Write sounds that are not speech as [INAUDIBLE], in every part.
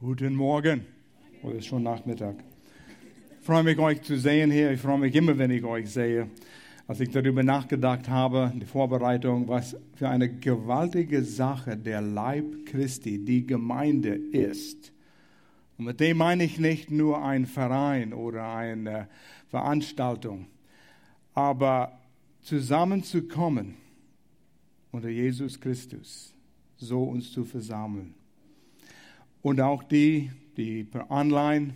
Guten Morgen. Oder ist schon Nachmittag. Ich freue mich, euch zu sehen hier. Ich freue mich immer, wenn ich euch sehe. Als ich darüber nachgedacht habe, die Vorbereitung, was für eine gewaltige Sache der Leib Christi, die Gemeinde ist. Und mit dem meine ich nicht nur ein Verein oder eine Veranstaltung, aber zusammenzukommen unter Jesus Christus, so uns zu versammeln. Und auch die, die Online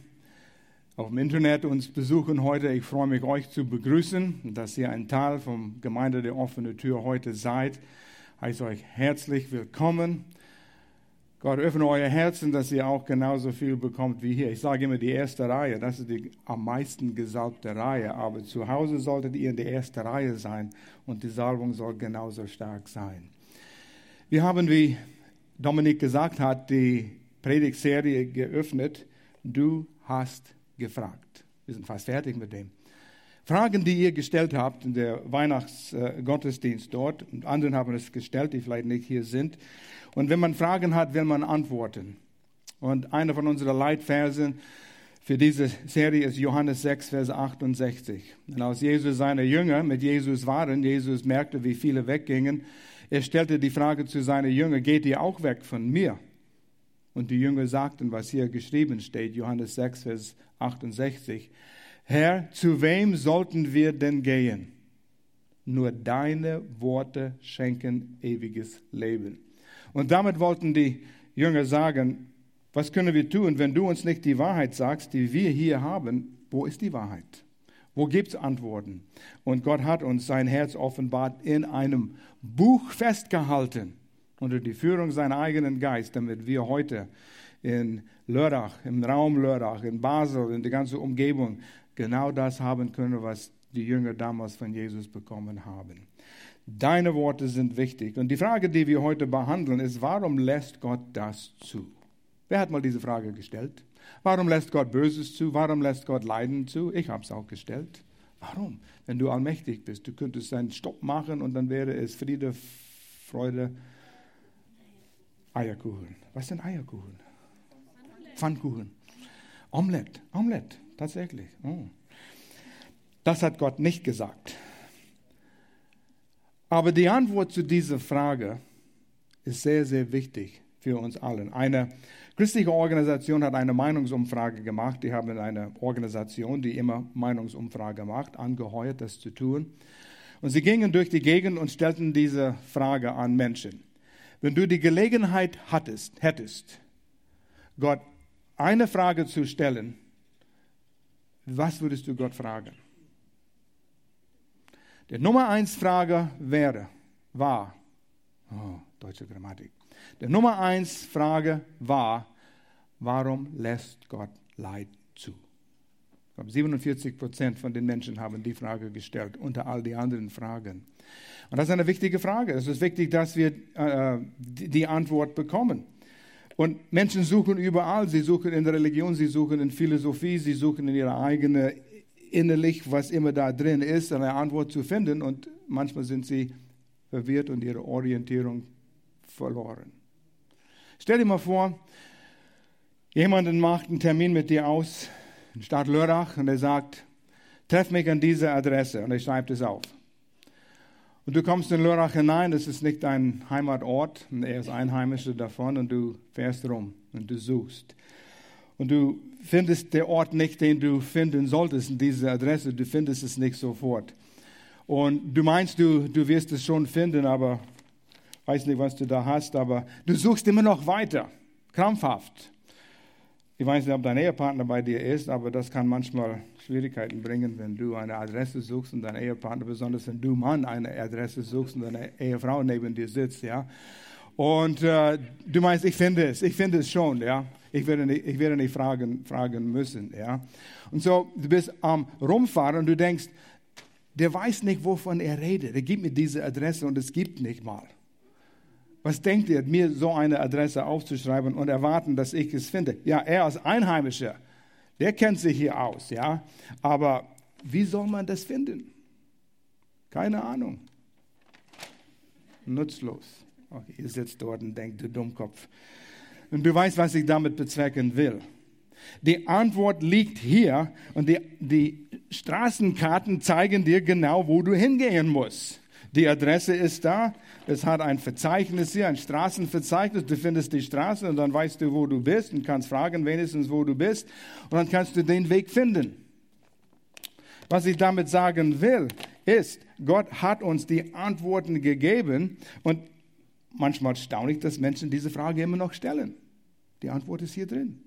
auf dem Internet uns besuchen heute. Ich freue mich, euch zu begrüßen, dass ihr ein Teil vom Gemeinde der offenen Tür heute seid. Ich heiße euch herzlich willkommen. Gott öffne euer Herzen, dass ihr auch genauso viel bekommt wie hier. Ich sage immer die erste Reihe, das ist die am meisten gesalbte Reihe, aber zu Hause solltet ihr in der ersten Reihe sein und die Salbung soll genauso stark sein. Wir haben, wie Dominik gesagt hat, die Predigtserie geöffnet. Du hast gefragt. Wir sind fast fertig mit dem. Fragen, die ihr gestellt habt in der Weihnachtsgottesdienst dort, und anderen haben es gestellt, die vielleicht nicht hier sind. Und wenn man Fragen hat, will man antworten. Und einer von unseren Leitversen für diese Serie ist Johannes 6, Vers 68. Und als Jesus seine Jünger mit Jesus waren, Jesus merkte, wie viele weggingen, er stellte die Frage zu seinen Jüngern, geht ihr auch weg von mir? Und die Jünger sagten, was hier geschrieben steht, Johannes 6, Vers 68, Herr, zu wem sollten wir denn gehen? Nur deine Worte schenken ewiges Leben. Und damit wollten die Jünger sagen, was können wir tun, wenn du uns nicht die Wahrheit sagst, die wir hier haben? Wo ist die Wahrheit? Wo gibt es Antworten? Und Gott hat uns sein Herz offenbart in einem Buch festgehalten unter die Führung seiner eigenen Geist, damit wir heute in Lörrach, im Raum Lörrach, in Basel, in der ganzen Umgebung genau das haben können, was die Jünger damals von Jesus bekommen haben. Deine Worte sind wichtig. Und die Frage, die wir heute behandeln, ist, warum lässt Gott das zu? Wer hat mal diese Frage gestellt? Warum lässt Gott Böses zu? Warum lässt Gott Leiden zu? Ich habe es auch gestellt. Warum? Wenn du allmächtig bist, du könntest einen Stopp machen und dann wäre es Friede, Freude, Eierkuchen. Was sind Eierkuchen? Pfannkuchen. Omelette. Omelette, tatsächlich. Oh. Das hat Gott nicht gesagt. Aber die Antwort zu dieser Frage ist sehr, sehr wichtig für uns allen. Eine christliche Organisation hat eine Meinungsumfrage gemacht. Die haben eine Organisation, die immer Meinungsumfrage macht, angeheuert, das zu tun. Und sie gingen durch die Gegend und stellten diese Frage an Menschen. Wenn du die Gelegenheit hattest, hättest, Gott eine Frage zu stellen, was würdest du Gott fragen? Der Nummer eins Frage wäre, war, oh, deutsche Grammatik. Der Nummer eins Frage war, warum lässt Gott Leid glaube, 47 Prozent von den Menschen haben die Frage gestellt, unter all die anderen Fragen. Und das ist eine wichtige Frage. Es ist wichtig, dass wir äh, die Antwort bekommen. Und Menschen suchen überall. Sie suchen in der Religion, sie suchen in Philosophie, sie suchen in ihrer eigenen innerlich, was immer da drin ist, eine Antwort zu finden. Und manchmal sind sie verwirrt und ihre Orientierung verloren. Stell dir mal vor, jemanden macht einen Termin mit dir aus in Stadt Lörrach und er sagt, treff mich an diese Adresse und er schreibt es auf. Und du kommst in Lörrach hinein, das ist nicht dein Heimatort, und er ist Einheimischer davon und du fährst rum und du suchst. Und du findest den Ort nicht, den du finden solltest in dieser Adresse, du findest es nicht sofort. Und du meinst, du, du wirst es schon finden, aber weiß nicht, was du da hast, aber du suchst immer noch weiter, krampfhaft. Ich weiß nicht, ob dein Ehepartner bei dir ist, aber das kann manchmal Schwierigkeiten bringen, wenn du eine Adresse suchst und dein Ehepartner, besonders wenn du Mann eine Adresse suchst und deine Ehefrau neben dir sitzt, ja. Und äh, du meinst, ich finde es, ich finde es schon, ja. Ich werde nicht, ich werde nicht fragen, fragen müssen, ja. Und so, du bist am Rumfahren und du denkst, der weiß nicht, wovon er redet. Er gibt mir diese Adresse und es gibt nicht mal. Was denkt ihr, mir so eine Adresse aufzuschreiben und erwarten, dass ich es finde? Ja, er als Einheimischer, der kennt sich hier aus, ja. Aber wie soll man das finden? Keine Ahnung. Nutzlos. Okay, ihr sitzt dort und denkt, du Dummkopf. Und du weißt, was ich damit bezwecken will. Die Antwort liegt hier und die, die Straßenkarten zeigen dir genau, wo du hingehen musst. Die Adresse ist da. Es hat ein Verzeichnis hier, ein Straßenverzeichnis. Du findest die Straße und dann weißt du, wo du bist und kannst fragen wenigstens, wo du bist. Und dann kannst du den Weg finden. Was ich damit sagen will, ist, Gott hat uns die Antworten gegeben und manchmal staunlich, dass Menschen diese Frage immer noch stellen. Die Antwort ist hier drin.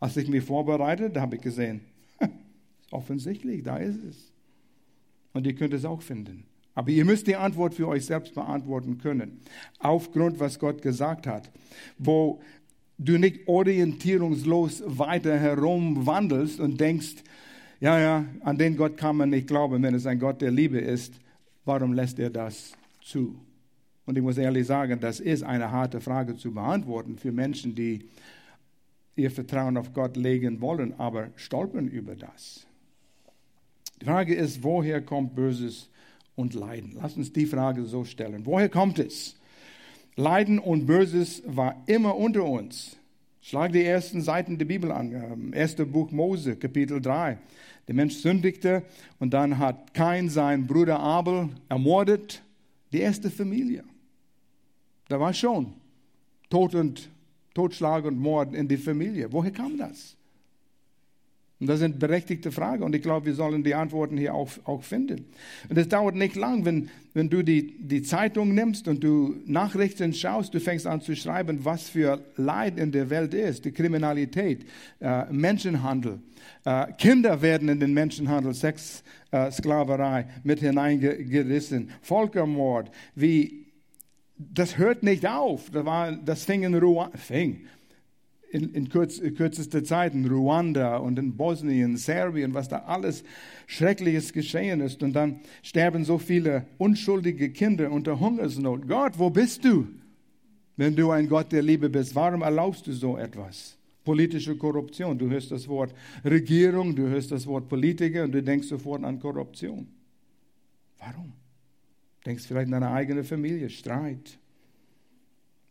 Als ich mich vorbereitete, habe ich gesehen, [LAUGHS] offensichtlich, da ist es. Und ihr könnt es auch finden. Aber ihr müsst die Antwort für euch selbst beantworten können, aufgrund, was Gott gesagt hat, wo du nicht orientierungslos weiter herumwandelst und denkst, ja, ja, an den Gott kann man nicht glauben, wenn es ein Gott der Liebe ist. Warum lässt er das zu? Und ich muss ehrlich sagen, das ist eine harte Frage zu beantworten für Menschen, die ihr Vertrauen auf Gott legen wollen, aber stolpern über das. Die Frage ist, woher kommt Böses und Leiden? Lass uns die Frage so stellen. Woher kommt es? Leiden und Böses war immer unter uns. Schlag die ersten Seiten der Bibel an. Erster Buch Mose, Kapitel 3. Der Mensch sündigte und dann hat Kain seinen Bruder Abel ermordet. Die erste Familie. Da war schon Tod und Totschlag und Mord in die Familie. Woher kam das? Und das sind berechtigte Fragen und ich glaube, wir sollen die Antworten hier auch, auch finden. Und es dauert nicht lang, wenn, wenn du die, die Zeitung nimmst und du Nachrichten schaust, du fängst an zu schreiben, was für Leid in der Welt ist, die Kriminalität, äh, Menschenhandel. Äh, Kinder werden in den Menschenhandel, Sex, äh, mit hineingerissen, Völkermord, wie das hört nicht auf. Das, war, das fing in Ruanda, in, in kürz, kürzester Zeit in Ruanda und in Bosnien, Serbien, was da alles Schreckliches geschehen ist. Und dann sterben so viele unschuldige Kinder unter Hungersnot. Gott, wo bist du? Wenn du ein Gott der Liebe bist, warum erlaubst du so etwas? Politische Korruption. Du hörst das Wort Regierung, du hörst das Wort Politiker und du denkst sofort an Korruption. Warum? Denkst vielleicht an deine eigene Familie, Streit.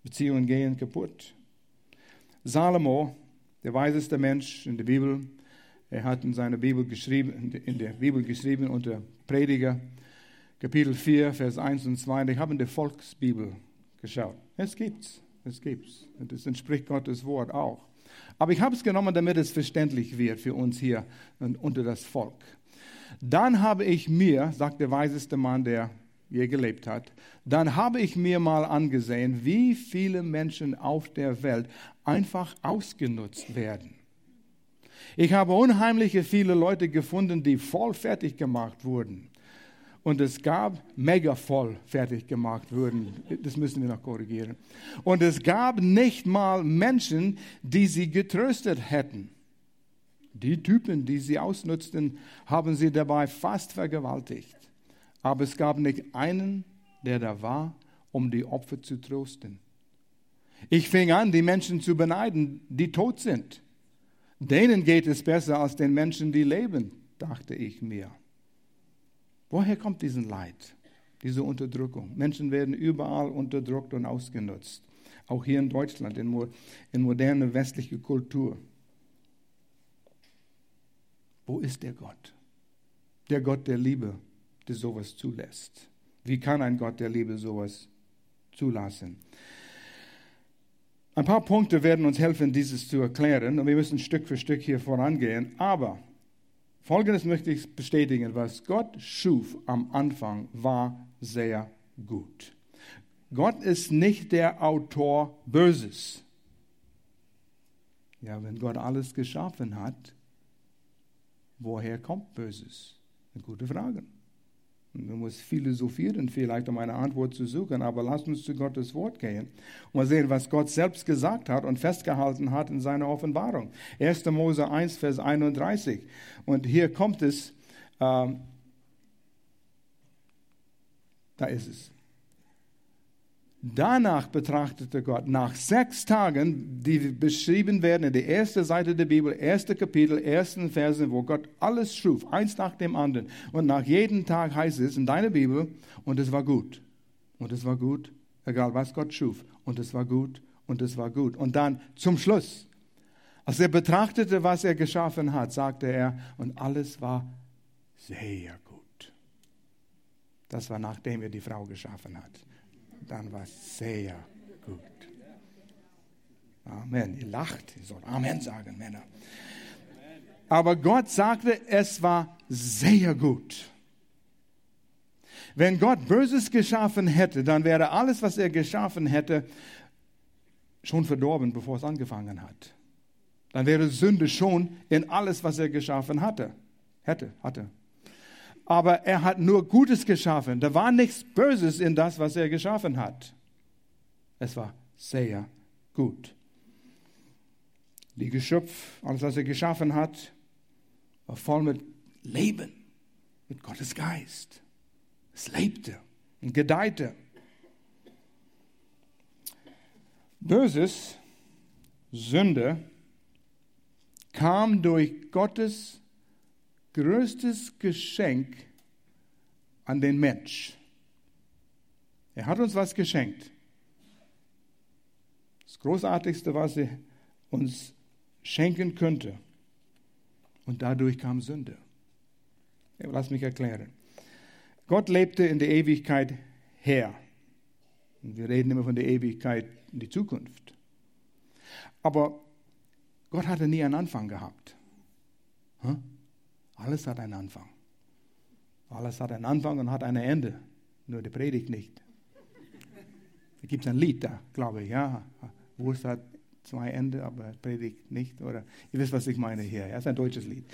Beziehungen gehen kaputt. Salomo, der weiseste Mensch in der Bibel, er hat in seiner Bibel geschrieben, in der Bibel geschrieben unter Prediger, Kapitel 4, Vers 1 und 2. Ich habe in der Volksbibel geschaut. Es gibt's, es gibt's. Und es entspricht Gottes Wort auch. Aber ich habe es genommen, damit es verständlich wird für uns hier und unter das Volk. Dann habe ich mir, sagt der weiseste Mann, der je gelebt hat, dann habe ich mir mal angesehen, wie viele Menschen auf der Welt einfach ausgenutzt werden. Ich habe unheimliche viele Leute gefunden, die voll fertig gemacht wurden. Und es gab mega voll fertig gemacht wurden. Das müssen wir noch korrigieren. Und es gab nicht mal Menschen, die sie getröstet hätten. Die Typen, die sie ausnutzten, haben sie dabei fast vergewaltigt. Aber es gab nicht einen, der da war, um die Opfer zu trösten. Ich fing an, die Menschen zu beneiden, die tot sind. Denen geht es besser als den Menschen, die leben, dachte ich mir. Woher kommt diesen Leid, diese Unterdrückung? Menschen werden überall unterdrückt und ausgenutzt. Auch hier in Deutschland, in, in moderne westliche Kultur. Wo ist der Gott? Der Gott der Liebe, der sowas zulässt. Wie kann ein Gott der Liebe sowas zulassen? Ein paar Punkte werden uns helfen, dieses zu erklären und wir müssen Stück für Stück hier vorangehen. Aber Folgendes möchte ich bestätigen, was Gott schuf am Anfang war sehr gut. Gott ist nicht der Autor Böses. Ja, wenn Gott alles geschaffen hat, woher kommt Böses? Eine gute Frage. Man muss philosophieren vielleicht, um eine Antwort zu suchen, aber lasst uns zu Gottes Wort gehen und mal sehen, was Gott selbst gesagt hat und festgehalten hat in seiner Offenbarung. 1. Mose 1, Vers 31. Und hier kommt es, ähm, da ist es. Danach betrachtete Gott nach sechs Tagen, die beschrieben werden in der ersten Seite der Bibel, erste Kapitel, ersten Versen, wo Gott alles schuf, eins nach dem anderen. Und nach jedem Tag heißt es in deiner Bibel, und es war gut. Und es war gut, egal was Gott schuf. Und es war gut, und es war gut. Und dann zum Schluss, als er betrachtete, was er geschaffen hat, sagte er, und alles war sehr gut. Das war nachdem er die Frau geschaffen hat. Dann war es sehr gut. Amen. Ihr lacht, ihr sollt Amen sagen, Männer. Aber Gott sagte, es war sehr gut. Wenn Gott Böses geschaffen hätte, dann wäre alles, was er geschaffen hätte, schon verdorben, bevor es angefangen hat. Dann wäre Sünde schon in alles, was er geschaffen hatte. Hätte, hatte. Aber er hat nur Gutes geschaffen. Da war nichts Böses in das, was er geschaffen hat. Es war sehr gut. Die Geschöpf, alles, was er geschaffen hat, war voll mit Leben, mit Gottes Geist. Es lebte und gedeihte. Böses, Sünde, kam durch Gottes größtes Geschenk an den Mensch. Er hat uns was geschenkt. Das Großartigste, was er uns schenken könnte. Und dadurch kam Sünde. Lass mich erklären. Gott lebte in der Ewigkeit her. Und wir reden immer von der Ewigkeit in die Zukunft. Aber Gott hatte nie einen Anfang gehabt. Alles hat einen Anfang. Alles hat einen Anfang und hat ein Ende. Nur die Predigt nicht. Da gibt es ein Lied da, glaube ich, ja. Wurst hat zwei Ende, aber Predigt nicht. Oder ihr wisst, was ich meine hier. Ja, ist ein deutsches Lied.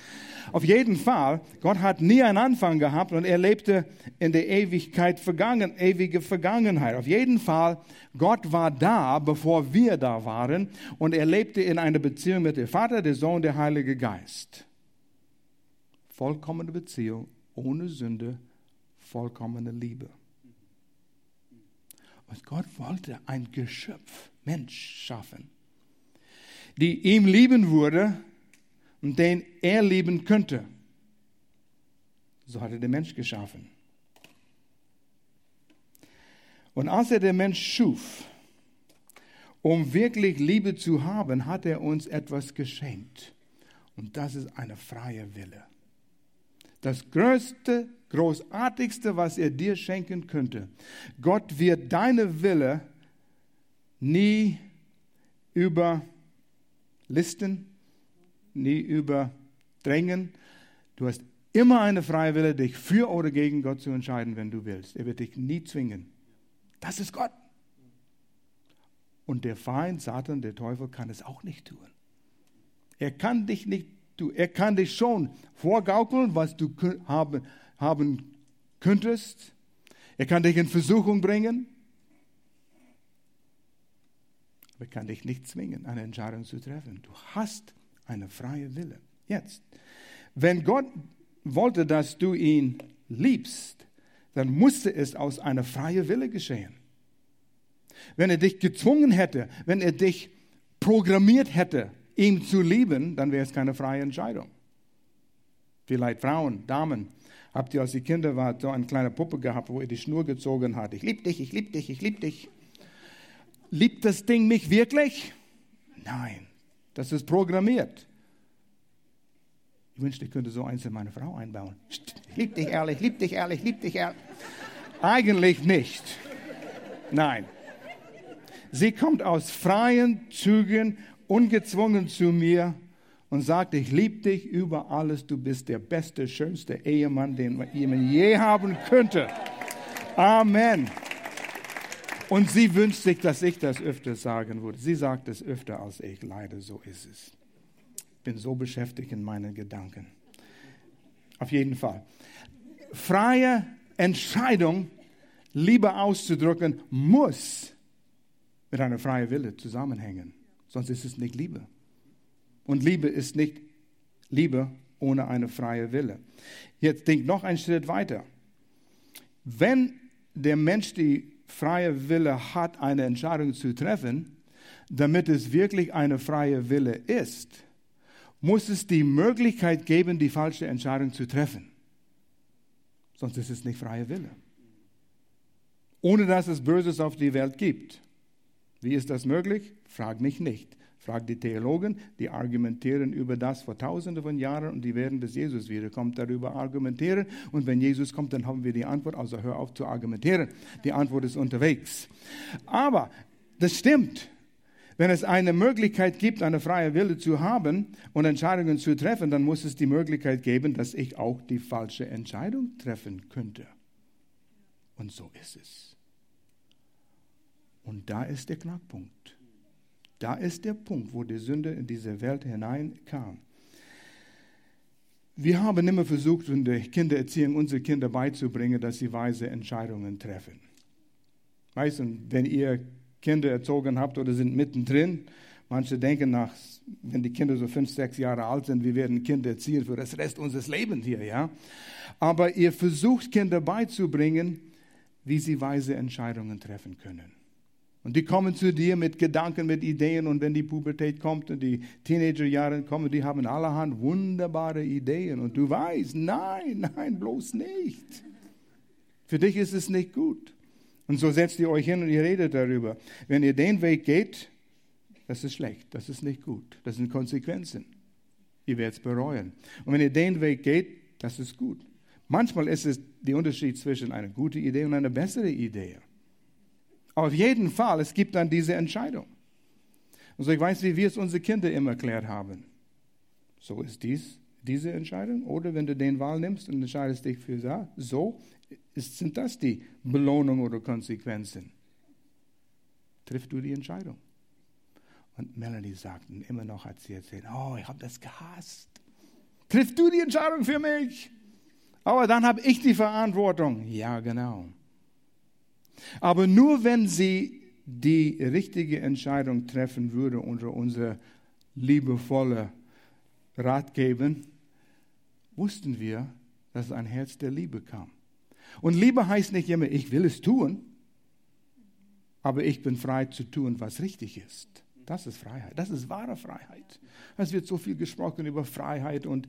Auf jeden Fall, Gott hat nie einen Anfang gehabt und er lebte in der Ewigkeit, vergangen, ewige Vergangenheit. Auf jeden Fall, Gott war da, bevor wir da waren und er lebte in einer Beziehung mit dem Vater, der Sohn, der Heilige Geist. Vollkommene Beziehung, ohne Sünde, vollkommene Liebe. Und Gott wollte ein Geschöpf, Mensch schaffen die ihm lieben würde und den er lieben könnte. So hat er den Mensch geschaffen. Und als er den Mensch schuf, um wirklich Liebe zu haben, hat er uns etwas geschenkt. Und das ist eine freie Wille. Das größte, großartigste, was er dir schenken könnte. Gott wird deine Wille nie über Listen, nie überdrängen. Du hast immer eine freie Wille, dich für oder gegen Gott zu entscheiden, wenn du willst. Er wird dich nie zwingen. Das ist Gott. Und der Feind, Satan, der Teufel, kann es auch nicht tun. Er kann dich nicht tun. Er kann dich schon vorgaukeln, was du haben, haben könntest. Er kann dich in Versuchung bringen. aber kann dich nicht zwingen, eine Entscheidung zu treffen. Du hast eine freie Wille. Jetzt, wenn Gott wollte, dass du ihn liebst, dann musste es aus einer freien Wille geschehen. Wenn er dich gezwungen hätte, wenn er dich programmiert hätte, ihn zu lieben, dann wäre es keine freie Entscheidung. Vielleicht Frauen, Damen, habt ihr, als ihr Kinder wart, so eine kleine Puppe gehabt, wo ihr die Schnur gezogen habt. Ich liebe dich, ich liebe dich, ich liebe dich. Liebt das Ding mich wirklich? Nein, das ist programmiert. Ich wünschte, ich könnte so eins in meine Frau einbauen. Ich liebe dich ehrlich, lieb dich ehrlich, lieb dich ehrlich. Eigentlich nicht. Nein. Sie kommt aus freien Zügen, ungezwungen zu mir und sagt, ich liebe dich über alles, du bist der beste, schönste Ehemann, den man je haben könnte. Amen. Und sie wünscht sich, dass ich das öfter sagen würde. Sie sagt es öfter als ich. Leider, so ist es. Ich bin so beschäftigt in meinen Gedanken. Auf jeden Fall. Freie Entscheidung, Liebe auszudrücken, muss mit einer freien Wille zusammenhängen. Sonst ist es nicht Liebe. Und Liebe ist nicht Liebe ohne eine freie Wille. Jetzt denk noch einen Schritt weiter. Wenn der Mensch die freie Wille hat, eine Entscheidung zu treffen, damit es wirklich eine freie Wille ist, muss es die Möglichkeit geben, die falsche Entscheidung zu treffen. Sonst ist es nicht freie Wille. Ohne dass es Böses auf die Welt gibt. Wie ist das möglich? Frag mich nicht. Frag die Theologen, die argumentieren über das vor tausenden von Jahren und die werden, bis Jesus wiederkommt, darüber argumentieren. Und wenn Jesus kommt, dann haben wir die Antwort. Also hör auf zu argumentieren. Die Antwort ist unterwegs. Aber das stimmt. Wenn es eine Möglichkeit gibt, eine freie Wille zu haben und Entscheidungen zu treffen, dann muss es die Möglichkeit geben, dass ich auch die falsche Entscheidung treffen könnte. Und so ist es. Und da ist der Knackpunkt. Da ist der Punkt, wo die Sünde in diese Welt hineinkam. Wir haben immer versucht, in der Kindererziehung unsere Kinder beizubringen, dass sie weise Entscheidungen treffen. Du, wenn ihr Kinder erzogen habt oder sind mittendrin, manche denken nach, wenn die Kinder so fünf, sechs Jahre alt sind, wir werden Kinder erziehen für das Rest unseres Lebens hier, ja. Aber ihr versucht Kinder beizubringen, wie sie weise Entscheidungen treffen können. Und die kommen zu dir mit Gedanken, mit Ideen. Und wenn die Pubertät kommt und die Teenagerjahre kommen, die haben allerhand wunderbare Ideen. Und du weißt, nein, nein, bloß nicht. Für dich ist es nicht gut. Und so setzt ihr euch hin und ihr redet darüber. Wenn ihr den Weg geht, das ist schlecht, das ist nicht gut. Das sind Konsequenzen. Ihr werdet es bereuen. Und wenn ihr den Weg geht, das ist gut. Manchmal ist es der Unterschied zwischen einer guten Idee und einer besseren Idee. Auf jeden Fall, es gibt dann diese Entscheidung. Also ich weiß, wie wir es unsere Kinder immer erklärt haben. So ist dies diese Entscheidung. Oder wenn du den Wahl nimmst und entscheidest dich für ja, so, ist, sind das die Belohnungen oder Konsequenzen. Triffst du die Entscheidung? Und Melanie sagt immer noch, hat sie erzählt, oh, ich habe das gehasst. Triffst du die Entscheidung für mich? Aber dann habe ich die Verantwortung. Ja, genau. Aber nur wenn sie die richtige Entscheidung treffen würde unter unser liebevolle Ratgeben, wussten wir, dass ein Herz der Liebe kam. Und Liebe heißt nicht immer, ich will es tun, aber ich bin frei zu tun, was richtig ist. Das ist Freiheit. Das ist wahre Freiheit. Es wird so viel gesprochen über Freiheit und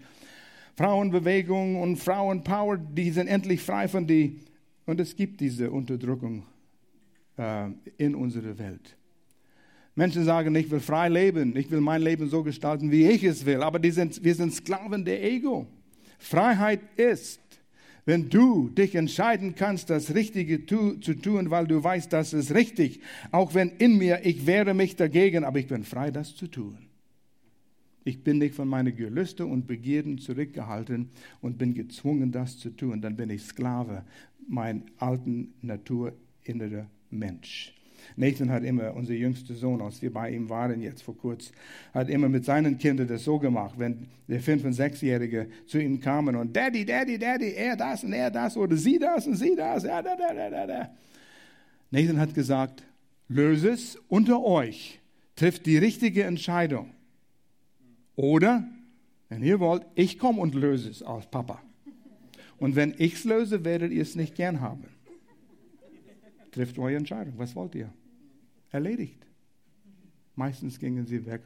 Frauenbewegung und Frauenpower, die sind endlich frei von die und es gibt diese Unterdrückung äh, in unserer Welt. Menschen sagen, ich will frei leben, ich will mein Leben so gestalten, wie ich es will, aber sind, wir sind Sklaven der Ego. Freiheit ist, wenn du dich entscheiden kannst, das Richtige tu, zu tun, weil du weißt, das ist richtig, auch wenn in mir, ich wehre mich dagegen, aber ich bin frei, das zu tun. Ich bin nicht von meinen Gelüsten und Begierden zurückgehalten und bin gezwungen, das zu tun. Dann bin ich Sklave mein alten naturinnerer Mensch. Nathan hat immer, unser jüngster Sohn, als wir bei ihm waren jetzt vor kurzem, hat immer mit seinen Kindern das so gemacht, wenn der fünf- und sechsjährige zu ihm kamen und Daddy, Daddy, Daddy, er das und er das oder sie das und sie das, ja, da, da, da, da. Nathan hat gesagt, löse es unter euch, trifft die richtige Entscheidung. Oder, wenn ihr wollt, ich komme und löse es als Papa. Und wenn ich es löse, werdet ihr es nicht gern haben. Trifft eure Entscheidung. Was wollt ihr? Erledigt. Meistens gingen sie weg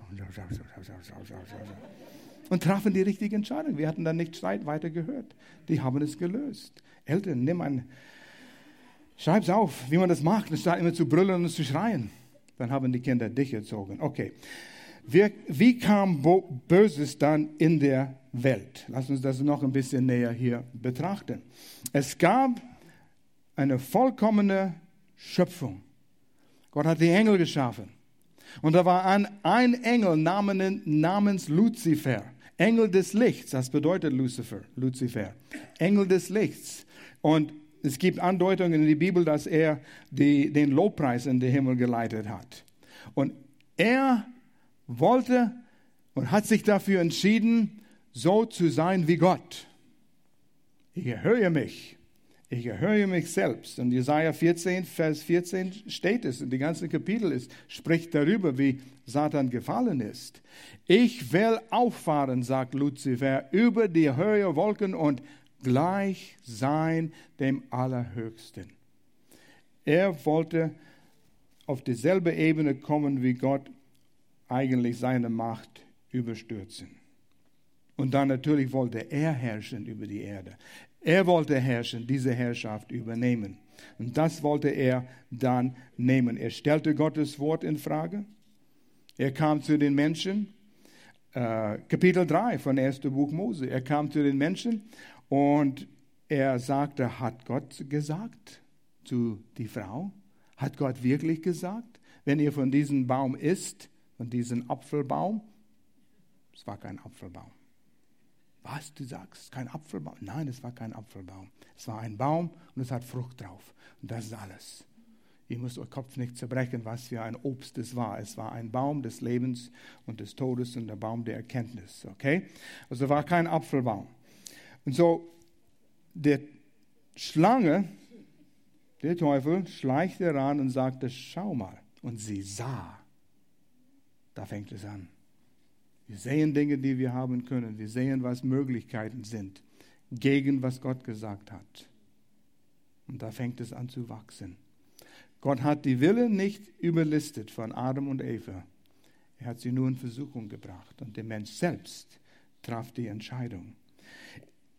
und trafen die richtige Entscheidung. Wir hatten dann nicht Zeit weiter gehört. Die haben es gelöst. Eltern, nimm ein, schreib's auf, wie man das macht, anstatt immer zu brüllen und zu schreien. Dann haben die Kinder dich erzogen. Okay. Wie, kam Böses dann in der Welt? Lass uns das noch ein bisschen näher hier betrachten. Es gab eine vollkommene Schöpfung. Gott hat die Engel geschaffen. Und da war ein, ein Engel namens Luzifer. Engel des Lichts, das bedeutet Lucifer, Lucifer. Engel des Lichts. Und es gibt Andeutungen in der Bibel, dass er die, den Lobpreis in den Himmel geleitet hat. Und er wollte und hat sich dafür entschieden, so zu sein wie Gott. Ich erhöhe mich. Ich erhöhe mich selbst. Und Jesaja 14, Vers 14 steht es, und die ganze Kapitel ist, spricht darüber, wie Satan gefallen ist. Ich will auffahren, sagt Luzifer, über die Höhe Wolken und gleich sein dem Allerhöchsten. Er wollte auf dieselbe Ebene kommen wie Gott eigentlich seine Macht überstürzen. Und dann natürlich wollte er herrschen über die Erde. Er wollte herrschen, diese Herrschaft übernehmen. Und das wollte er dann nehmen. Er stellte Gottes Wort in Frage. Er kam zu den Menschen. Äh, Kapitel 3 von 1. Buch Mose. Er kam zu den Menschen und er sagte, hat Gott gesagt zu die Frau? Hat Gott wirklich gesagt, wenn ihr von diesem Baum isst, von diesem Apfelbaum? Es war kein Apfelbaum. Was du sagst, kein Apfelbaum? Nein, es war kein Apfelbaum. Es war ein Baum und es hat Frucht drauf. Und das ist alles. Ihr müsst euer Kopf nicht zerbrechen, was für ein Obst es war. Es war ein Baum des Lebens und des Todes und der Baum der Erkenntnis. Okay? Also war kein Apfelbaum. Und so, der Schlange, der Teufel, schleicht heran und sagte: Schau mal. Und sie sah. Da fängt es an. Wir sehen Dinge, die wir haben können. Wir sehen, was Möglichkeiten sind, gegen was Gott gesagt hat. Und da fängt es an zu wachsen. Gott hat die Wille nicht überlistet von Adam und Eva. Er hat sie nur in Versuchung gebracht. Und der Mensch selbst traf die Entscheidung.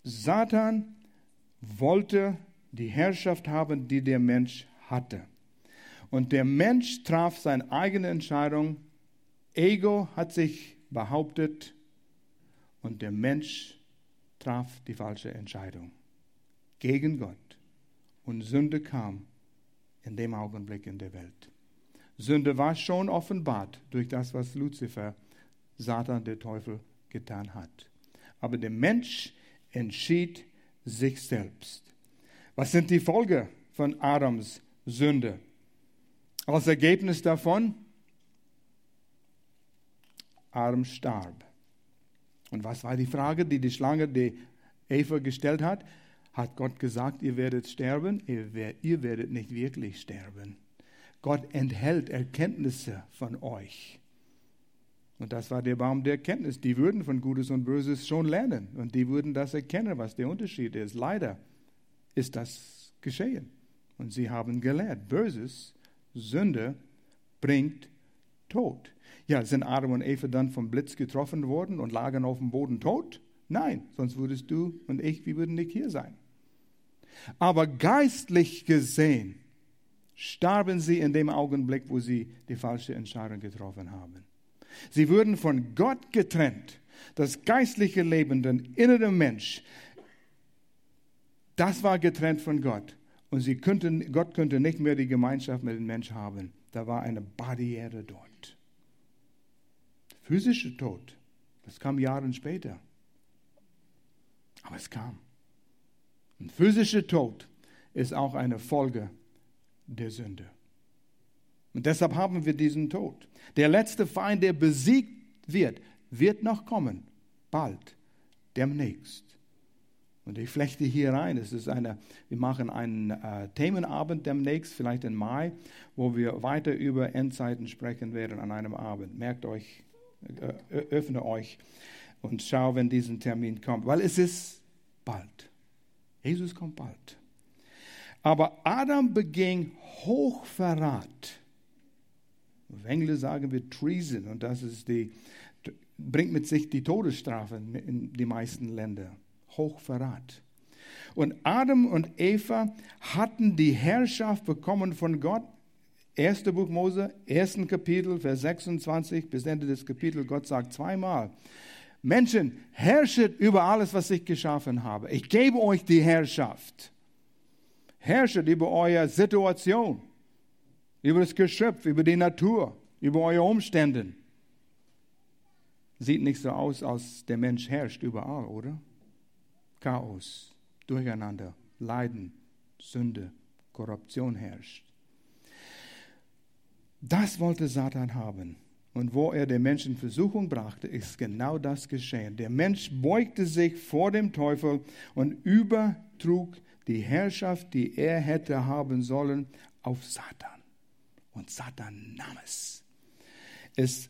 Satan wollte die Herrschaft haben, die der Mensch hatte. Und der Mensch traf seine eigene Entscheidung. Ego hat sich behauptet und der Mensch traf die falsche Entscheidung gegen Gott. Und Sünde kam in dem Augenblick in der Welt. Sünde war schon offenbart durch das, was Luzifer, Satan, der Teufel, getan hat. Aber der Mensch entschied sich selbst. Was sind die Folgen von Adams Sünde? Als Ergebnis davon, Adam starb. Und was war die Frage, die die Schlange die Eva gestellt hat? Hat Gott gesagt, ihr werdet sterben? Ihr werdet nicht wirklich sterben. Gott enthält Erkenntnisse von euch. Und das war der Baum der Erkenntnis. Die würden von Gutes und Böses schon lernen und die würden das erkennen, was der Unterschied ist. Leider ist das geschehen. Und sie haben gelernt, Böses, Sünde bringt Tod. Ja, sind Adam und Eva dann vom Blitz getroffen worden und lagen auf dem Boden tot? Nein, sonst würdest du und ich, wir würden nicht hier sein. Aber geistlich gesehen starben sie in dem Augenblick, wo sie die falsche Entscheidung getroffen haben. Sie wurden von Gott getrennt. Das geistliche Leben, der innere Mensch, das war getrennt von Gott. Und sie könnten, Gott könnte nicht mehr die Gemeinschaft mit dem Mensch haben. Da war eine Barriere dort. Physischer Tod, das kam Jahre später. Aber es kam. Und physischer Tod ist auch eine Folge der Sünde. Und deshalb haben wir diesen Tod. Der letzte Feind, der besiegt wird, wird noch kommen. Bald. Demnächst. Und ich flechte hier rein. Es ist eine, wir machen einen äh, Themenabend demnächst, vielleicht im Mai, wo wir weiter über Endzeiten sprechen werden an einem Abend. Merkt euch, öffne euch und schau, wenn diesen Termin kommt, weil es ist bald. Jesus kommt bald. Aber Adam beging Hochverrat. Auf Englisch sagen wir Treason und das ist die, bringt mit sich die Todesstrafe in die meisten Länder. Hochverrat. Und Adam und Eva hatten die Herrschaft bekommen von Gott. Erste Buch Mose, ersten Kapitel, Vers 26 bis Ende des Kapitels. Gott sagt zweimal, Menschen, herrschet über alles, was ich geschaffen habe. Ich gebe euch die Herrschaft. Herrschet über eure Situation, über das Geschöpf, über die Natur, über eure Umstände. Sieht nicht so aus, als der Mensch herrscht überall, oder? Chaos, Durcheinander, Leiden, Sünde, Korruption herrscht. Das wollte Satan haben. Und wo er den Menschen Versuchung brachte, ist genau das geschehen. Der Mensch beugte sich vor dem Teufel und übertrug die Herrschaft, die er hätte haben sollen, auf Satan. Und Satan nahm es. es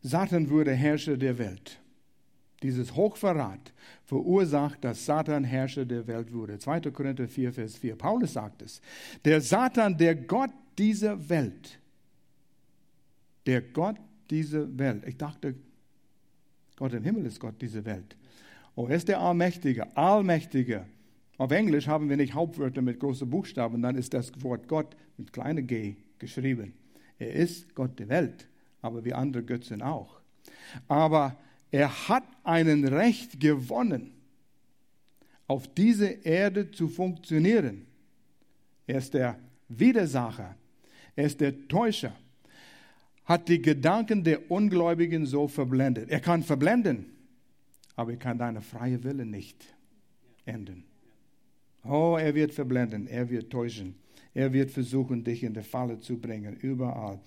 Satan wurde Herrscher der Welt. Dieses Hochverrat verursacht, dass Satan Herrscher der Welt wurde. 2. Korinther 4, Vers 4. Paulus sagt es. Der Satan, der Gott dieser Welt. Der Gott dieser Welt. Ich dachte, Gott im Himmel ist Gott dieser Welt. Oh, er ist der Allmächtige, Allmächtige. Auf Englisch haben wir nicht Hauptwörter mit großen Buchstaben, dann ist das Wort Gott mit kleiner g geschrieben. Er ist Gott der Welt, aber wie andere Götzen auch. Aber er hat einen Recht gewonnen, auf diese Erde zu funktionieren. Er ist der Widersacher, er ist der Täuscher, hat die Gedanken der Ungläubigen so verblendet. Er kann verblenden, aber er kann deine freie Wille nicht enden. Oh, er wird verblenden, er wird täuschen. Er wird versuchen, dich in die Falle zu bringen, überall.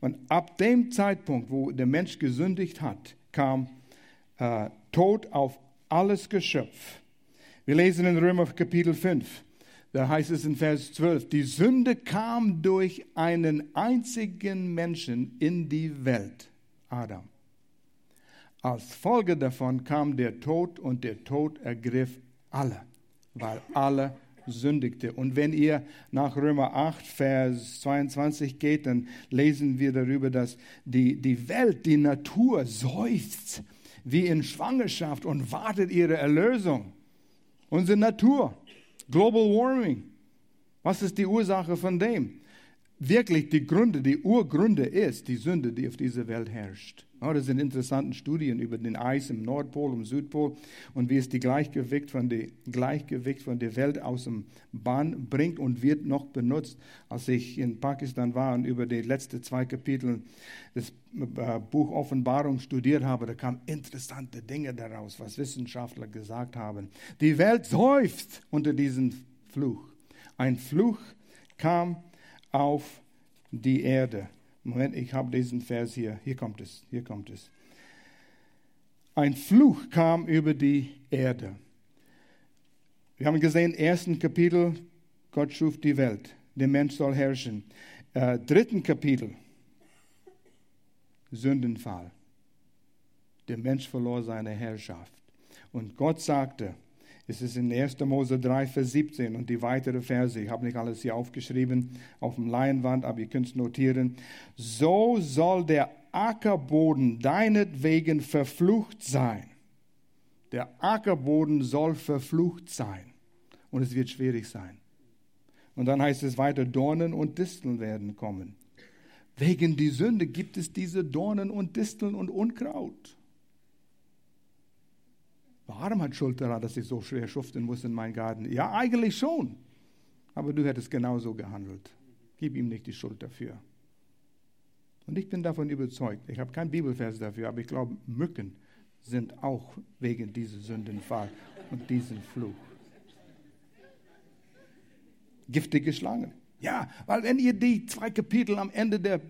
Und ab dem Zeitpunkt, wo der Mensch gesündigt hat, kam äh, Tod auf alles Geschöpf. Wir lesen in Römer Kapitel 5. Da heißt es in Vers 12, die Sünde kam durch einen einzigen Menschen in die Welt, Adam. Als Folge davon kam der Tod und der Tod ergriff alle, weil alle sündigte. Und wenn ihr nach Römer 8, Vers 22 geht, dann lesen wir darüber, dass die, die Welt, die Natur seufzt wie in Schwangerschaft und wartet ihre Erlösung. Unsere Natur, Global Warming, was ist die Ursache von dem? Wirklich die Gründe, die Urgründe ist die Sünde, die auf dieser Welt herrscht. Oh, das sind interessante Studien über den Eis im Nordpol und Südpol und wie es die Gleichgewicht von, die Gleichgewicht von der Welt aus dem Bahn bringt und wird noch benutzt. Als ich in Pakistan war und über die letzten zwei Kapitel des äh, Buch Offenbarung studiert habe, da kamen interessante Dinge daraus, was Wissenschaftler gesagt haben. Die Welt seufzt unter diesem Fluch. Ein Fluch kam auf die Erde. Moment, ich habe diesen Vers hier. Hier kommt es, hier kommt es. Ein Fluch kam über die Erde. Wir haben gesehen, ersten Kapitel, Gott schuf die Welt. Der Mensch soll herrschen. Äh, dritten Kapitel, Sündenfall. Der Mensch verlor seine Herrschaft. Und Gott sagte, es ist in 1. Mose 3, Vers 17 und die weitere Verse. Ich habe nicht alles hier aufgeschrieben auf dem Leinwand, aber ihr könnt es notieren. So soll der Ackerboden deinetwegen verflucht sein. Der Ackerboden soll verflucht sein. Und es wird schwierig sein. Und dann heißt es weiter, Dornen und Disteln werden kommen. Wegen die Sünde gibt es diese Dornen und Disteln und Unkraut. Warum hat Schuld daran, dass ich so schwer schuften muss in meinem Garten? Ja, eigentlich schon. Aber du hättest genauso gehandelt. Gib ihm nicht die Schuld dafür. Und ich bin davon überzeugt, ich habe keinen Bibelvers dafür, aber ich glaube, Mücken sind auch wegen dieser Sündenfall und diesem Fluch. Giftige Schlangen. Ja, weil wenn ihr die zwei Kapitel am Ende der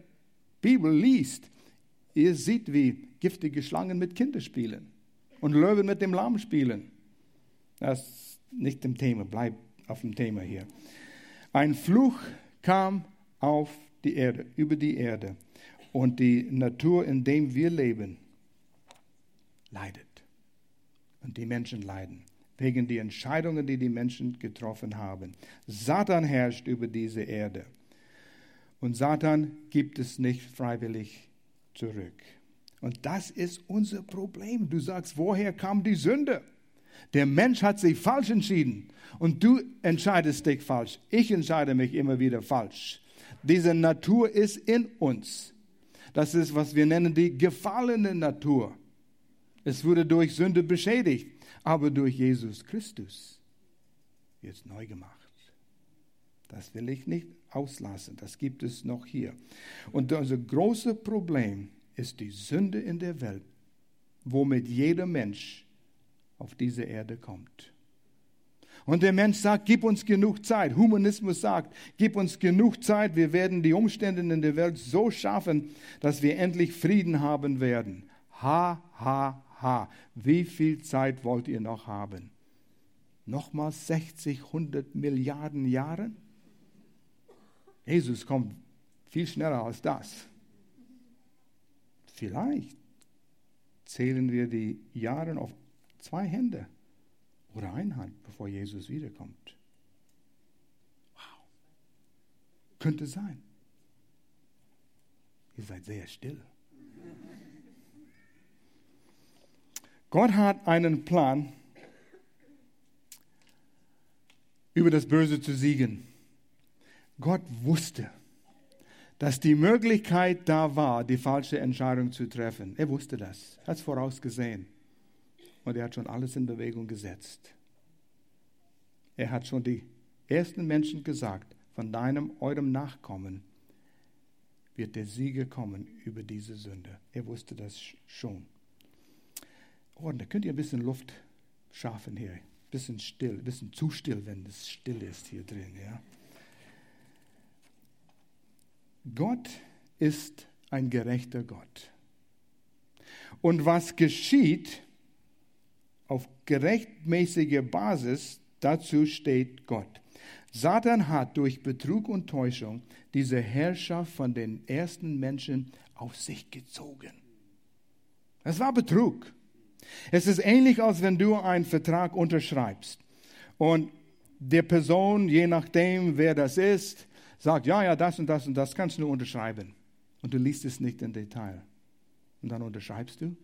Bibel liest, ihr seht, wie giftige Schlangen mit Kindern spielen und Löwen mit dem Lamm spielen. Das ist nicht im Thema, bleib auf dem Thema hier. Ein Fluch kam auf die Erde, über die Erde. Und die Natur, in der wir leben, leidet. Und die Menschen leiden. Wegen der Entscheidungen, die die Menschen getroffen haben. Satan herrscht über diese Erde. Und Satan gibt es nicht freiwillig zurück. Und das ist unser Problem. Du sagst, woher kam die Sünde? Der Mensch hat sich falsch entschieden und du entscheidest dich falsch. Ich entscheide mich immer wieder falsch. Diese Natur ist in uns. Das ist, was wir nennen, die gefallene Natur. Es wurde durch Sünde beschädigt, aber durch Jesus Christus es neu gemacht. Das will ich nicht auslassen. Das gibt es noch hier. Und unser großes Problem ist die Sünde in der Welt, womit jeder Mensch auf diese Erde kommt. Und der Mensch sagt, gib uns genug Zeit. Humanismus sagt, gib uns genug Zeit. Wir werden die Umstände in der Welt so schaffen, dass wir endlich Frieden haben werden. Ha, ha, ha. Wie viel Zeit wollt ihr noch haben? Nochmal 60, 100 Milliarden Jahre? Jesus kommt viel schneller als das. Vielleicht zählen wir die Jahre auf zwei Hände oder eine Hand, bevor Jesus wiederkommt. Wow. Könnte sein. Ihr seid sehr still. Gott hat einen Plan, über das Böse zu siegen. Gott wusste, dass die Möglichkeit da war, die falsche Entscheidung zu treffen. Er wusste das, hat es vorausgesehen. Und er hat schon alles in Bewegung gesetzt. Er hat schon die ersten Menschen gesagt, von deinem, eurem Nachkommen wird der Sieger kommen über diese Sünde. Er wusste das schon. Oh, da könnt ihr ein bisschen Luft schaffen hier. Ein bisschen still, ein bisschen zu still, wenn es still ist hier drin. Ja? Gott ist ein gerechter Gott. Und was geschieht auf gerechtmäßiger Basis, dazu steht Gott. Satan hat durch Betrug und Täuschung diese Herrschaft von den ersten Menschen auf sich gezogen. Es war Betrug. Es ist ähnlich, als wenn du einen Vertrag unterschreibst und der Person, je nachdem, wer das ist, sagt, ja, ja, das und das und das kannst du unterschreiben. Und du liest es nicht im Detail. Und dann unterschreibst du.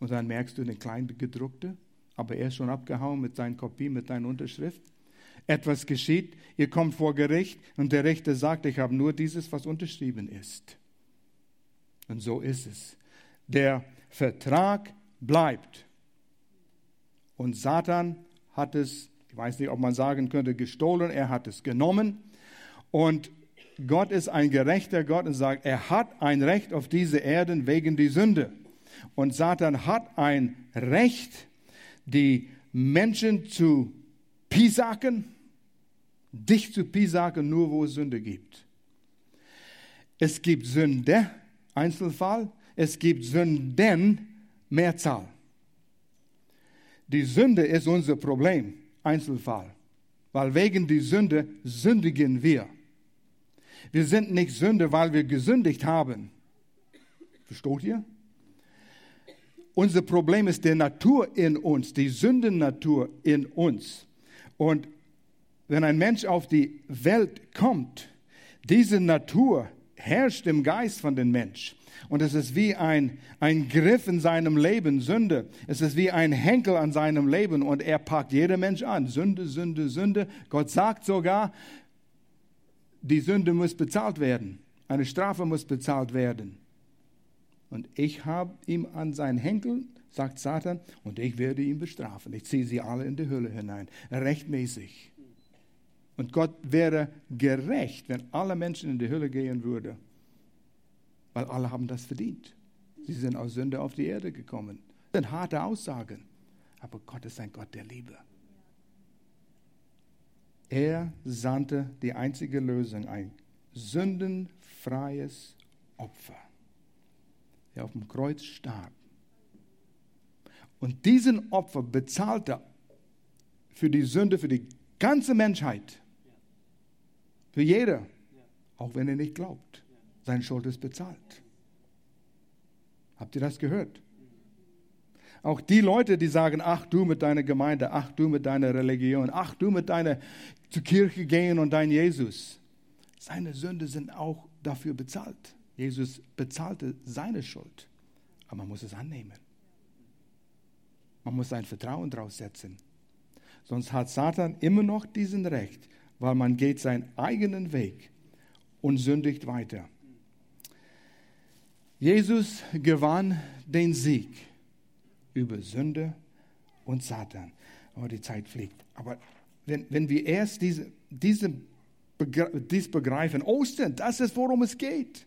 Und dann merkst du den kleinen gedruckte, aber er ist schon abgehauen mit seinen Kopie, mit deiner Unterschrift. Etwas geschieht, ihr kommt vor Gericht und der Richter sagt, ich habe nur dieses, was unterschrieben ist. Und so ist es. Der Vertrag bleibt. Und Satan hat es, ich weiß nicht, ob man sagen könnte, gestohlen, er hat es genommen und Gott ist ein gerechter Gott und sagt, er hat ein Recht auf diese Erden wegen die Sünde. Und Satan hat ein Recht, die Menschen zu pisaken, dich zu pisaken, nur wo es Sünde gibt. Es gibt Sünde, Einzelfall, es gibt Sünden, Mehrzahl. Die Sünde ist unser Problem, Einzelfall, weil wegen die Sünde sündigen wir. Wir sind nicht Sünde, weil wir gesündigt haben. Versteht ihr? Unser Problem ist die Natur in uns, die Sündennatur in uns. Und wenn ein Mensch auf die Welt kommt, diese Natur herrscht im Geist von dem Mensch. Und es ist wie ein, ein Griff in seinem Leben, Sünde. Es ist wie ein Henkel an seinem Leben und er packt jeder Mensch an. Sünde, Sünde, Sünde. Gott sagt sogar, die Sünde muss bezahlt werden. Eine Strafe muss bezahlt werden. Und ich habe ihm an seinen Henkel, sagt Satan, und ich werde ihn bestrafen. Ich ziehe sie alle in die Hölle hinein. Rechtmäßig. Und Gott wäre gerecht, wenn alle Menschen in die Hölle gehen würden. Weil alle haben das verdient. Sie sind aus Sünde auf die Erde gekommen. Das sind harte Aussagen. Aber Gott ist ein Gott der Liebe. Er sandte die einzige Lösung ein sündenfreies Opfer, der auf dem Kreuz starb. Und diesen Opfer bezahlte für die Sünde, für die ganze Menschheit. Für jeder. Auch wenn er nicht glaubt. Seine Schuld ist bezahlt. Habt ihr das gehört? Auch die Leute, die sagen, ach du mit deiner Gemeinde, ach du mit deiner Religion, ach du mit deiner zur Kirche gehen und dein Jesus. Seine Sünde sind auch dafür bezahlt. Jesus bezahlte seine Schuld. Aber man muss es annehmen. Man muss sein Vertrauen draus setzen. Sonst hat Satan immer noch diesen Recht, weil man geht seinen eigenen Weg und sündigt weiter. Jesus gewann den Sieg über Sünde und Satan. Oh, die Zeit fliegt. Aber wenn, wenn wir erst diese, diese, dies begreifen, Ostern, das ist, worum es geht.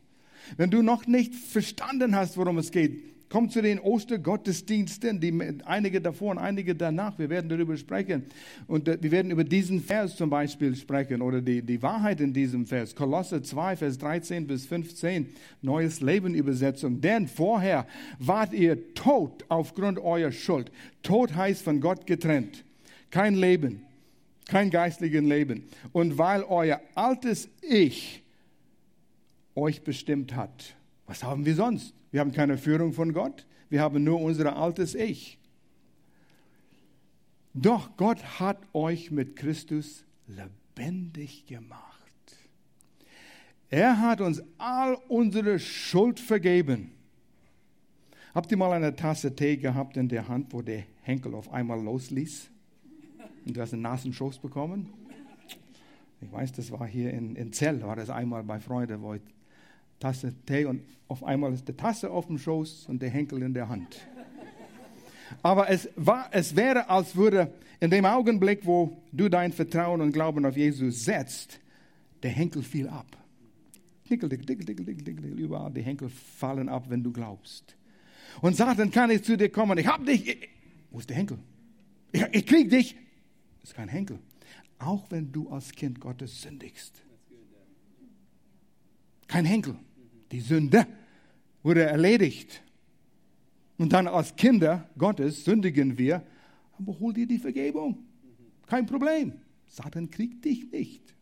Wenn du noch nicht verstanden hast, worum es geht, Kommt zu den Ostergottesdiensten, die, einige davor und einige danach. Wir werden darüber sprechen. Und äh, wir werden über diesen Vers zum Beispiel sprechen oder die, die Wahrheit in diesem Vers. Kolosse 2, Vers 13 bis 15, Neues Leben Übersetzung. Denn vorher wart ihr tot aufgrund eurer Schuld. Tod heißt von Gott getrennt. Kein Leben. Kein geistliches Leben. Und weil euer altes Ich euch bestimmt hat. Was haben wir sonst? Wir haben keine Führung von Gott. Wir haben nur unser altes Ich. Doch Gott hat euch mit Christus lebendig gemacht. Er hat uns all unsere Schuld vergeben. Habt ihr mal eine Tasse Tee gehabt in der Hand, wo der Henkel auf einmal losließ? Und du hast einen nassen Schoß bekommen. Ich weiß, das war hier in, in Zell, war das einmal bei Freunden, wo ich Tasse Tee und auf einmal ist die Tasse auf dem Schoß und der Henkel in der Hand. Aber es, war, es wäre, als würde in dem Augenblick, wo du dein Vertrauen und Glauben auf Jesus setzt, der Henkel fiel ab. Dickel, dickel, dickel, dickel, dickel, dickel, überall die Henkel fallen ab, wenn du glaubst. Und Satan kann nicht zu dir kommen, ich hab dich, ich, wo ist der Henkel? Ich, ich krieg dich. Ist kein Henkel. Auch wenn du als Kind Gottes sündigst. Kein Henkel. Die Sünde wurde erledigt. Und dann als Kinder Gottes sündigen wir, aber hol dir die Vergebung. Kein Problem. Satan kriegt dich nicht.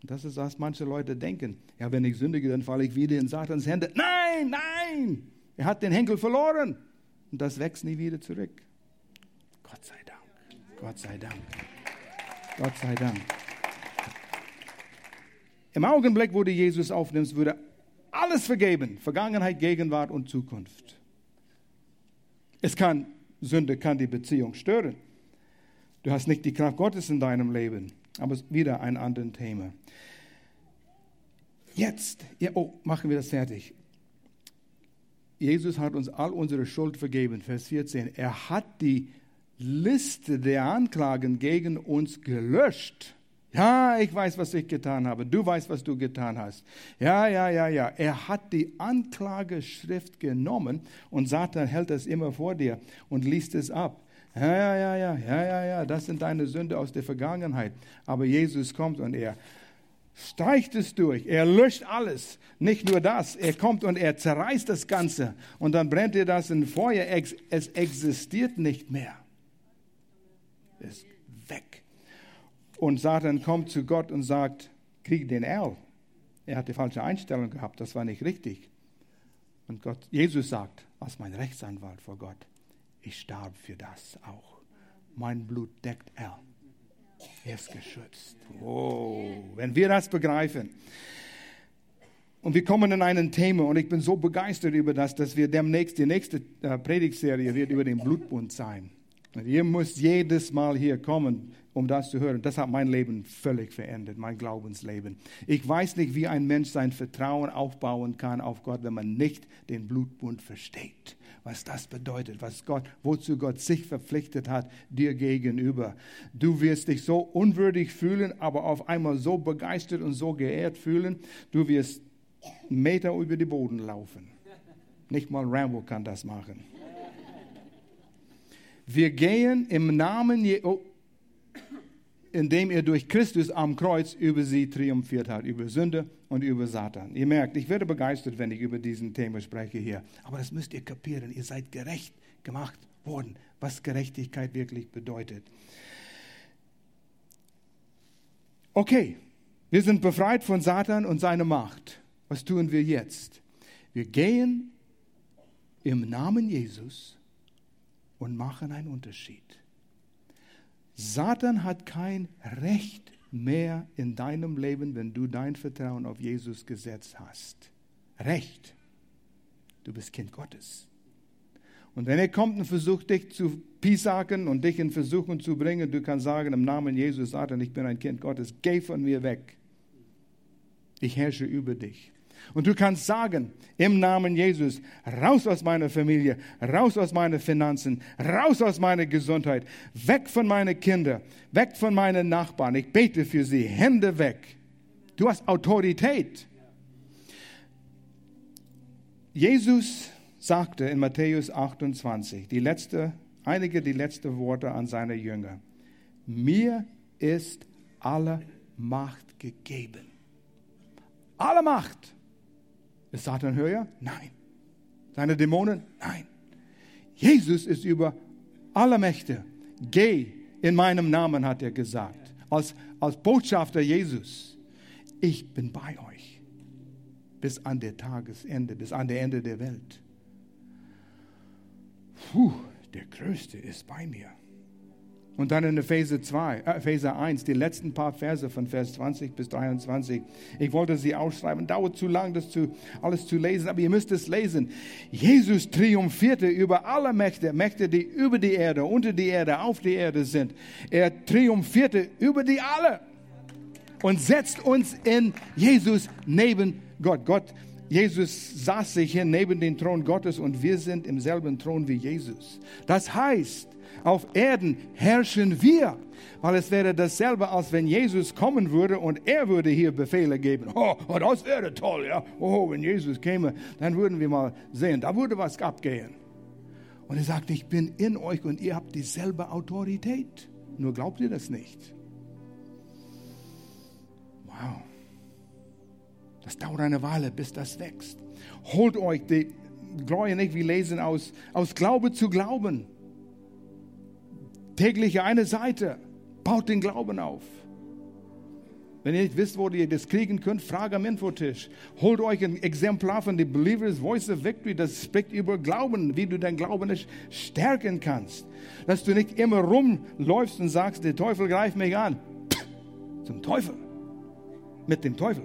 Und das ist, was manche Leute denken. Ja, wenn ich sündige, dann falle ich wieder in Satans Hände. Nein, nein! Er hat den Henkel verloren. Und das wächst nie wieder zurück. Gott sei Dank. Gott sei Dank. Gott sei Dank. Im Augenblick, wo du Jesus aufnimmst, würde alles vergeben. Vergangenheit, Gegenwart und Zukunft. Es kann, Sünde kann die Beziehung stören. Du hast nicht die Kraft Gottes in deinem Leben. Aber wieder ein anderes Thema. Jetzt, ja, oh, machen wir das fertig. Jesus hat uns all unsere Schuld vergeben. Vers 14. Er hat die Liste der Anklagen gegen uns gelöscht. Ja, ich weiß, was ich getan habe. Du weißt, was du getan hast. Ja, ja, ja, ja. Er hat die Anklageschrift genommen und Satan hält es immer vor dir und liest es ab. Ja, ja, ja, ja, ja, ja, ja. Das sind deine Sünde aus der Vergangenheit. Aber Jesus kommt und er streicht es durch. Er löscht alles. Nicht nur das. Er kommt und er zerreißt das Ganze. Und dann brennt er das in Feuer. Es existiert nicht mehr. Ist weg. Und Satan kommt zu Gott und sagt, krieg den Erl. Er hat die falsche Einstellung gehabt, das war nicht richtig. Und Gott, Jesus sagt, als mein Rechtsanwalt vor Gott, ich starb für das auch. Mein Blut deckt Erl. Er ist geschützt. Oh, wenn wir das begreifen. Und wir kommen in ein Thema und ich bin so begeistert über das, dass wir demnächst, die nächste äh, Predigtserie wird über den Blutbund sein. Ihr müsst jedes Mal hier kommen, um das zu hören. Das hat mein Leben völlig verändert, mein Glaubensleben. Ich weiß nicht, wie ein Mensch sein Vertrauen aufbauen kann auf Gott, wenn man nicht den Blutbund versteht. Was das bedeutet, was Gott, wozu Gott sich verpflichtet hat, dir gegenüber. Du wirst dich so unwürdig fühlen, aber auf einmal so begeistert und so geehrt fühlen. Du wirst Meter über den Boden laufen. Nicht mal Rambo kann das machen. Wir gehen im Namen, Je oh, indem er durch Christus am Kreuz über sie triumphiert hat, über Sünde und über Satan. Ihr merkt, ich werde begeistert, wenn ich über diesen Thema spreche hier. Aber das müsst ihr kapieren. Ihr seid gerecht gemacht worden, was Gerechtigkeit wirklich bedeutet. Okay, wir sind befreit von Satan und seiner Macht. Was tun wir jetzt? Wir gehen im Namen Jesus und machen einen Unterschied. Satan hat kein Recht mehr in deinem Leben, wenn du dein Vertrauen auf Jesus gesetzt hast. Recht. Du bist Kind Gottes. Und wenn er kommt und versucht, dich zu piesacken und dich in Versuchung zu bringen, du kannst sagen, im Namen Jesus, Satan, ich bin ein Kind Gottes, geh von mir weg. Ich herrsche über dich. Und du kannst sagen, im Namen Jesus, raus aus meiner Familie, raus aus meinen Finanzen, raus aus meiner Gesundheit, weg von meinen Kindern, weg von meinen Nachbarn. Ich bete für sie, Hände weg. Du hast Autorität. Jesus sagte in Matthäus 28, die letzte, einige die letzten Worte an seine Jünger. Mir ist alle Macht gegeben. Alle Macht. Ist Satan höher? Nein. Seine Dämonen? Nein. Jesus ist über alle Mächte. Geh in meinem Namen, hat er gesagt. Als, als Botschafter Jesus. Ich bin bei euch. Bis an der Tagesende, bis an der Ende der Welt. Puh, der Größte ist bei mir. Und dann in Epheser 2, äh, Epheser 1, die letzten paar Verse von Vers 20 bis 23. Ich wollte sie ausschreiben, dauert zu lang, das zu, alles zu lesen, aber ihr müsst es lesen. Jesus triumphierte über alle Mächte, Mächte, die über die Erde, unter die Erde, auf die Erde sind. Er triumphierte über die alle und setzt uns in Jesus neben Gott. Gott, Jesus saß sich hier neben den Thron Gottes und wir sind im selben Thron wie Jesus. Das heißt, auf Erden herrschen wir. Weil es wäre dasselbe, als wenn Jesus kommen würde und er würde hier Befehle geben. Oh, oh das wäre toll, ja. Oh, wenn Jesus käme, dann würden wir mal sehen, da würde was abgehen. Und er sagt, ich bin in euch und ihr habt dieselbe Autorität. Nur glaubt ihr das nicht? Wow. Das dauert eine Weile, bis das wächst. Holt euch die Gläubige nicht, wir lesen aus, aus Glaube zu Glauben. Täglich eine Seite. Baut den Glauben auf. Wenn ihr nicht wisst, wo ihr das kriegen könnt, fragt am Infotisch. Holt euch ein Exemplar von The Believer's Voice of Victory. Das spricht über Glauben, wie du dein Glauben stärken kannst. Dass du nicht immer rumläufst und sagst, der Teufel greift mich an. Zum Teufel. Mit dem Teufel.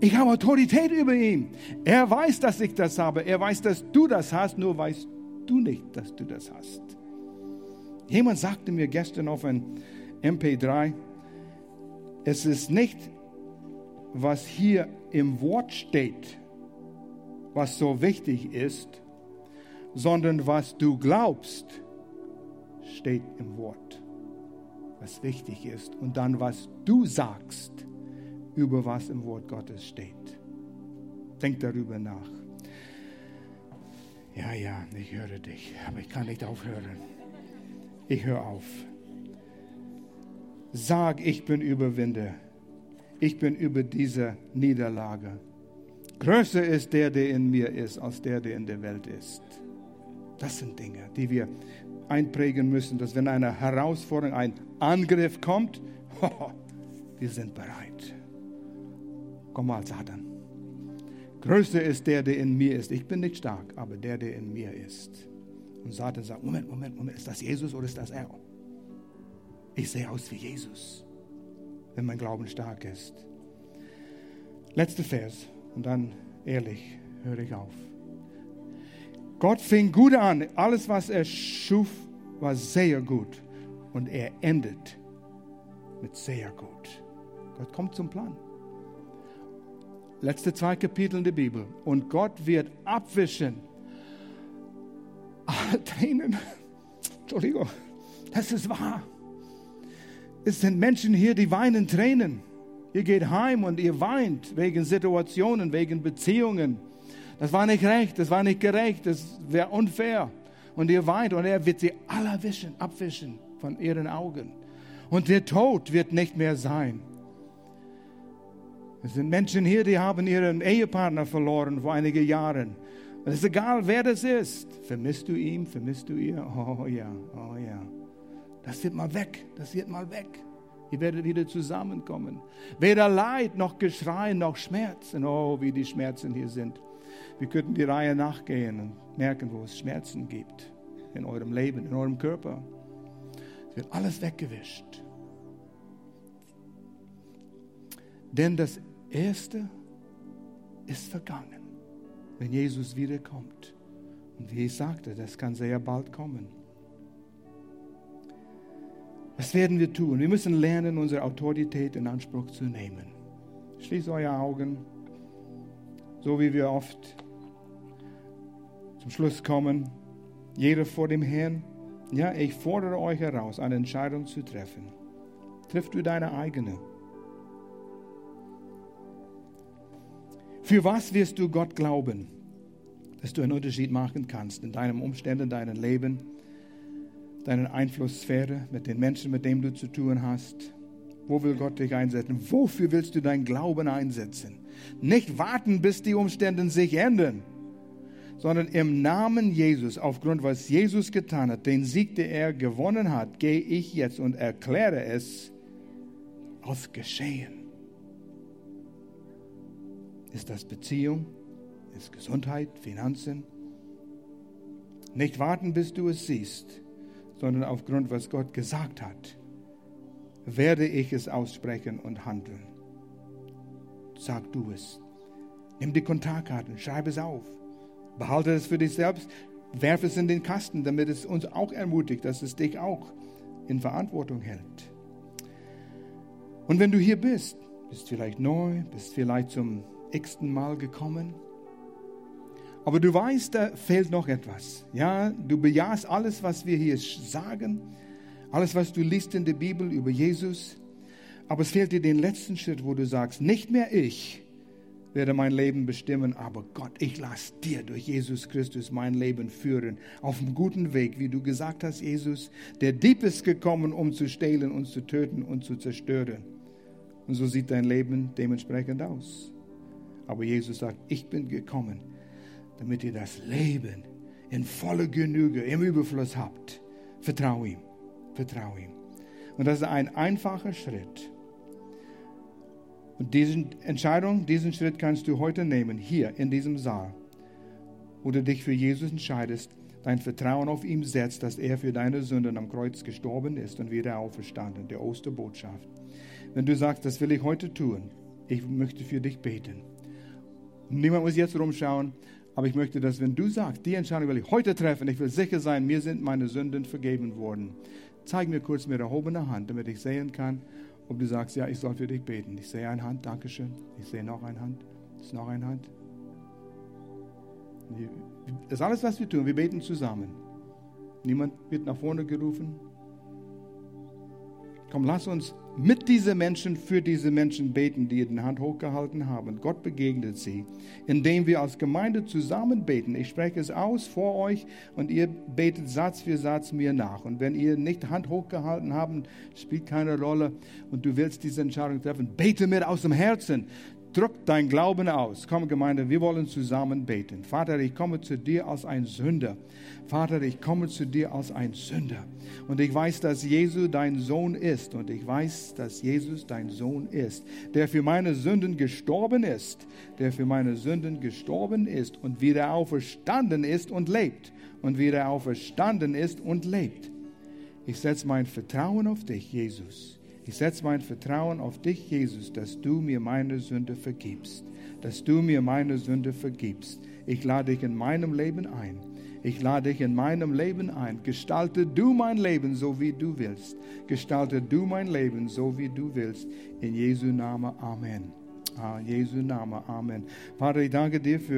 Ich habe Autorität über ihn. Er weiß, dass ich das habe. Er weiß, dass du das hast, nur weißt du nicht, dass du das hast. Jemand sagte mir gestern auf ein MP3, es ist nicht, was hier im Wort steht, was so wichtig ist, sondern was du glaubst, steht im Wort, was wichtig ist. Und dann, was du sagst, über was im Wort Gottes steht. Denk darüber nach. Ja, ja, ich höre dich, aber ich kann nicht aufhören. Ich höre auf. Sag, ich bin Überwinder. Ich bin über diese Niederlage. Größer ist der, der in mir ist, als der, der in der Welt ist. Das sind Dinge, die wir einprägen müssen, dass wenn eine Herausforderung, ein Angriff kommt, [LAUGHS] wir sind bereit. Komm mal, Satan. Größer ist der, der in mir ist. Ich bin nicht stark, aber der, der in mir ist. Und Satan sagt, Moment, Moment, Moment, ist das Jesus oder ist das er? Ich sehe aus wie Jesus, wenn mein Glauben stark ist. Letzter Vers und dann ehrlich höre ich auf. Gott fing gut an. Alles, was er schuf, war sehr gut. Und er endet mit sehr gut. Gott kommt zum Plan letzte zwei Kapitel in der Bibel. Und Gott wird abwischen alle [LAUGHS] Tränen. Entschuldigung, das ist wahr. Es sind Menschen hier, die weinen Tränen. Ihr geht heim und ihr weint wegen Situationen, wegen Beziehungen. Das war nicht recht, das war nicht gerecht, das wäre unfair. Und ihr weint und er wird sie alle abwischen, abwischen von ihren Augen. Und der Tod wird nicht mehr sein. Es sind Menschen hier, die haben ihren Ehepartner verloren vor einigen Jahren. Es ist egal, wer das ist. Vermisst du ihn? Vermisst du ihr? Oh ja, oh ja. Das wird mal weg. Das wird mal weg. Ihr werdet wieder zusammenkommen. Weder Leid noch Geschrei noch Schmerzen. Oh, wie die Schmerzen hier sind. Wir könnten die Reihe nachgehen und merken, wo es Schmerzen gibt in eurem Leben, in eurem Körper. Es wird alles weggewischt. Denn das Erste ist vergangen, wenn Jesus wiederkommt. Und wie ich sagte, das kann sehr bald kommen. Was werden wir tun? Wir müssen lernen, unsere Autorität in Anspruch zu nehmen. Schließt eure Augen, so wie wir oft zum Schluss kommen. Jeder vor dem Herrn. Ja, ich fordere euch heraus, eine Entscheidung zu treffen. Triff du deine eigene. Für was wirst du Gott glauben, dass du einen Unterschied machen kannst in deinem Umständen, in deinem Leben, deiner Einflusssphäre, mit den Menschen, mit denen du zu tun hast? Wo will Gott dich einsetzen? Wofür willst du deinen Glauben einsetzen? Nicht warten, bis die Umstände sich ändern, sondern im Namen Jesus, aufgrund was Jesus getan hat, den Sieg, den er gewonnen hat, gehe ich jetzt und erkläre es als geschehen. Ist das Beziehung? Ist Gesundheit, Finanzen? Nicht warten, bis du es siehst, sondern aufgrund, was Gott gesagt hat, werde ich es aussprechen und handeln. Sag du es. Nimm die Kontaktkarten, schreib es auf. Behalte es für dich selbst, werf es in den Kasten, damit es uns auch ermutigt, dass es dich auch in Verantwortung hält. Und wenn du hier bist, bist vielleicht neu, bist vielleicht zum x-ten Mal gekommen, aber du weißt, da fehlt noch etwas. Ja, du bejahst alles, was wir hier sagen, alles, was du liest in der Bibel über Jesus, aber es fehlt dir den letzten Schritt, wo du sagst, nicht mehr ich werde mein Leben bestimmen, aber Gott, ich lasse dir durch Jesus Christus mein Leben führen, auf einem guten Weg, wie du gesagt hast, Jesus, der Dieb ist gekommen, um zu stehlen und zu töten und zu zerstören. Und so sieht dein Leben dementsprechend aus. Aber Jesus sagt, ich bin gekommen, damit ihr das Leben in voller Genüge, im Überfluss habt. Vertrau ihm, vertrau ihm. Und das ist ein einfacher Schritt. Und diese Entscheidung, diesen Schritt kannst du heute nehmen, hier in diesem Saal, wo du dich für Jesus entscheidest, dein Vertrauen auf ihn setzt, dass er für deine Sünden am Kreuz gestorben ist und wieder auferstanden, der Osterbotschaft. Wenn du sagst, das will ich heute tun, ich möchte für dich beten. Niemand muss jetzt rumschauen, aber ich möchte, dass wenn du sagst, die Entscheidung will ich heute treffen, ich will sicher sein, mir sind meine Sünden vergeben worden. Zeig mir kurz mit erhobener Hand, damit ich sehen kann, ob du sagst, ja, ich soll für dich beten. Ich sehe eine Hand, Dankeschön. Ich sehe noch eine Hand. Ist noch eine Hand. Das ist alles, was wir tun. Wir beten zusammen. Niemand wird nach vorne gerufen. Komm, lass uns mit diesen Menschen für diese Menschen beten, die die Hand hochgehalten haben. Gott begegnet sie, indem wir als Gemeinde zusammen beten. Ich spreche es aus vor euch und ihr betet Satz für Satz mir nach. Und wenn ihr nicht Hand hochgehalten habt, spielt keine Rolle und du willst diese Entscheidung treffen, bete mir aus dem Herzen. Drück dein Glauben aus. Komm, Gemeinde, wir wollen zusammen beten. Vater, ich komme zu dir als ein Sünder. Vater, ich komme zu dir als ein Sünder. Und ich weiß, dass Jesus dein Sohn ist. Und ich weiß, dass Jesus dein Sohn ist, der für meine Sünden gestorben ist. Der für meine Sünden gestorben ist und wieder auferstanden ist und lebt. Und wieder auferstanden ist und lebt. Ich setze mein Vertrauen auf dich, Jesus. Ich setze mein Vertrauen auf dich, Jesus, dass du mir meine Sünde vergibst. Dass du mir meine Sünde vergibst. Ich lade dich in meinem Leben ein. Ich lade dich in meinem Leben ein. Gestalte du mein Leben so, wie du willst. Gestalte du mein Leben so, wie du willst. In Jesu Namen. Amen. In Jesu Namen. Amen. Vater, ich danke dir für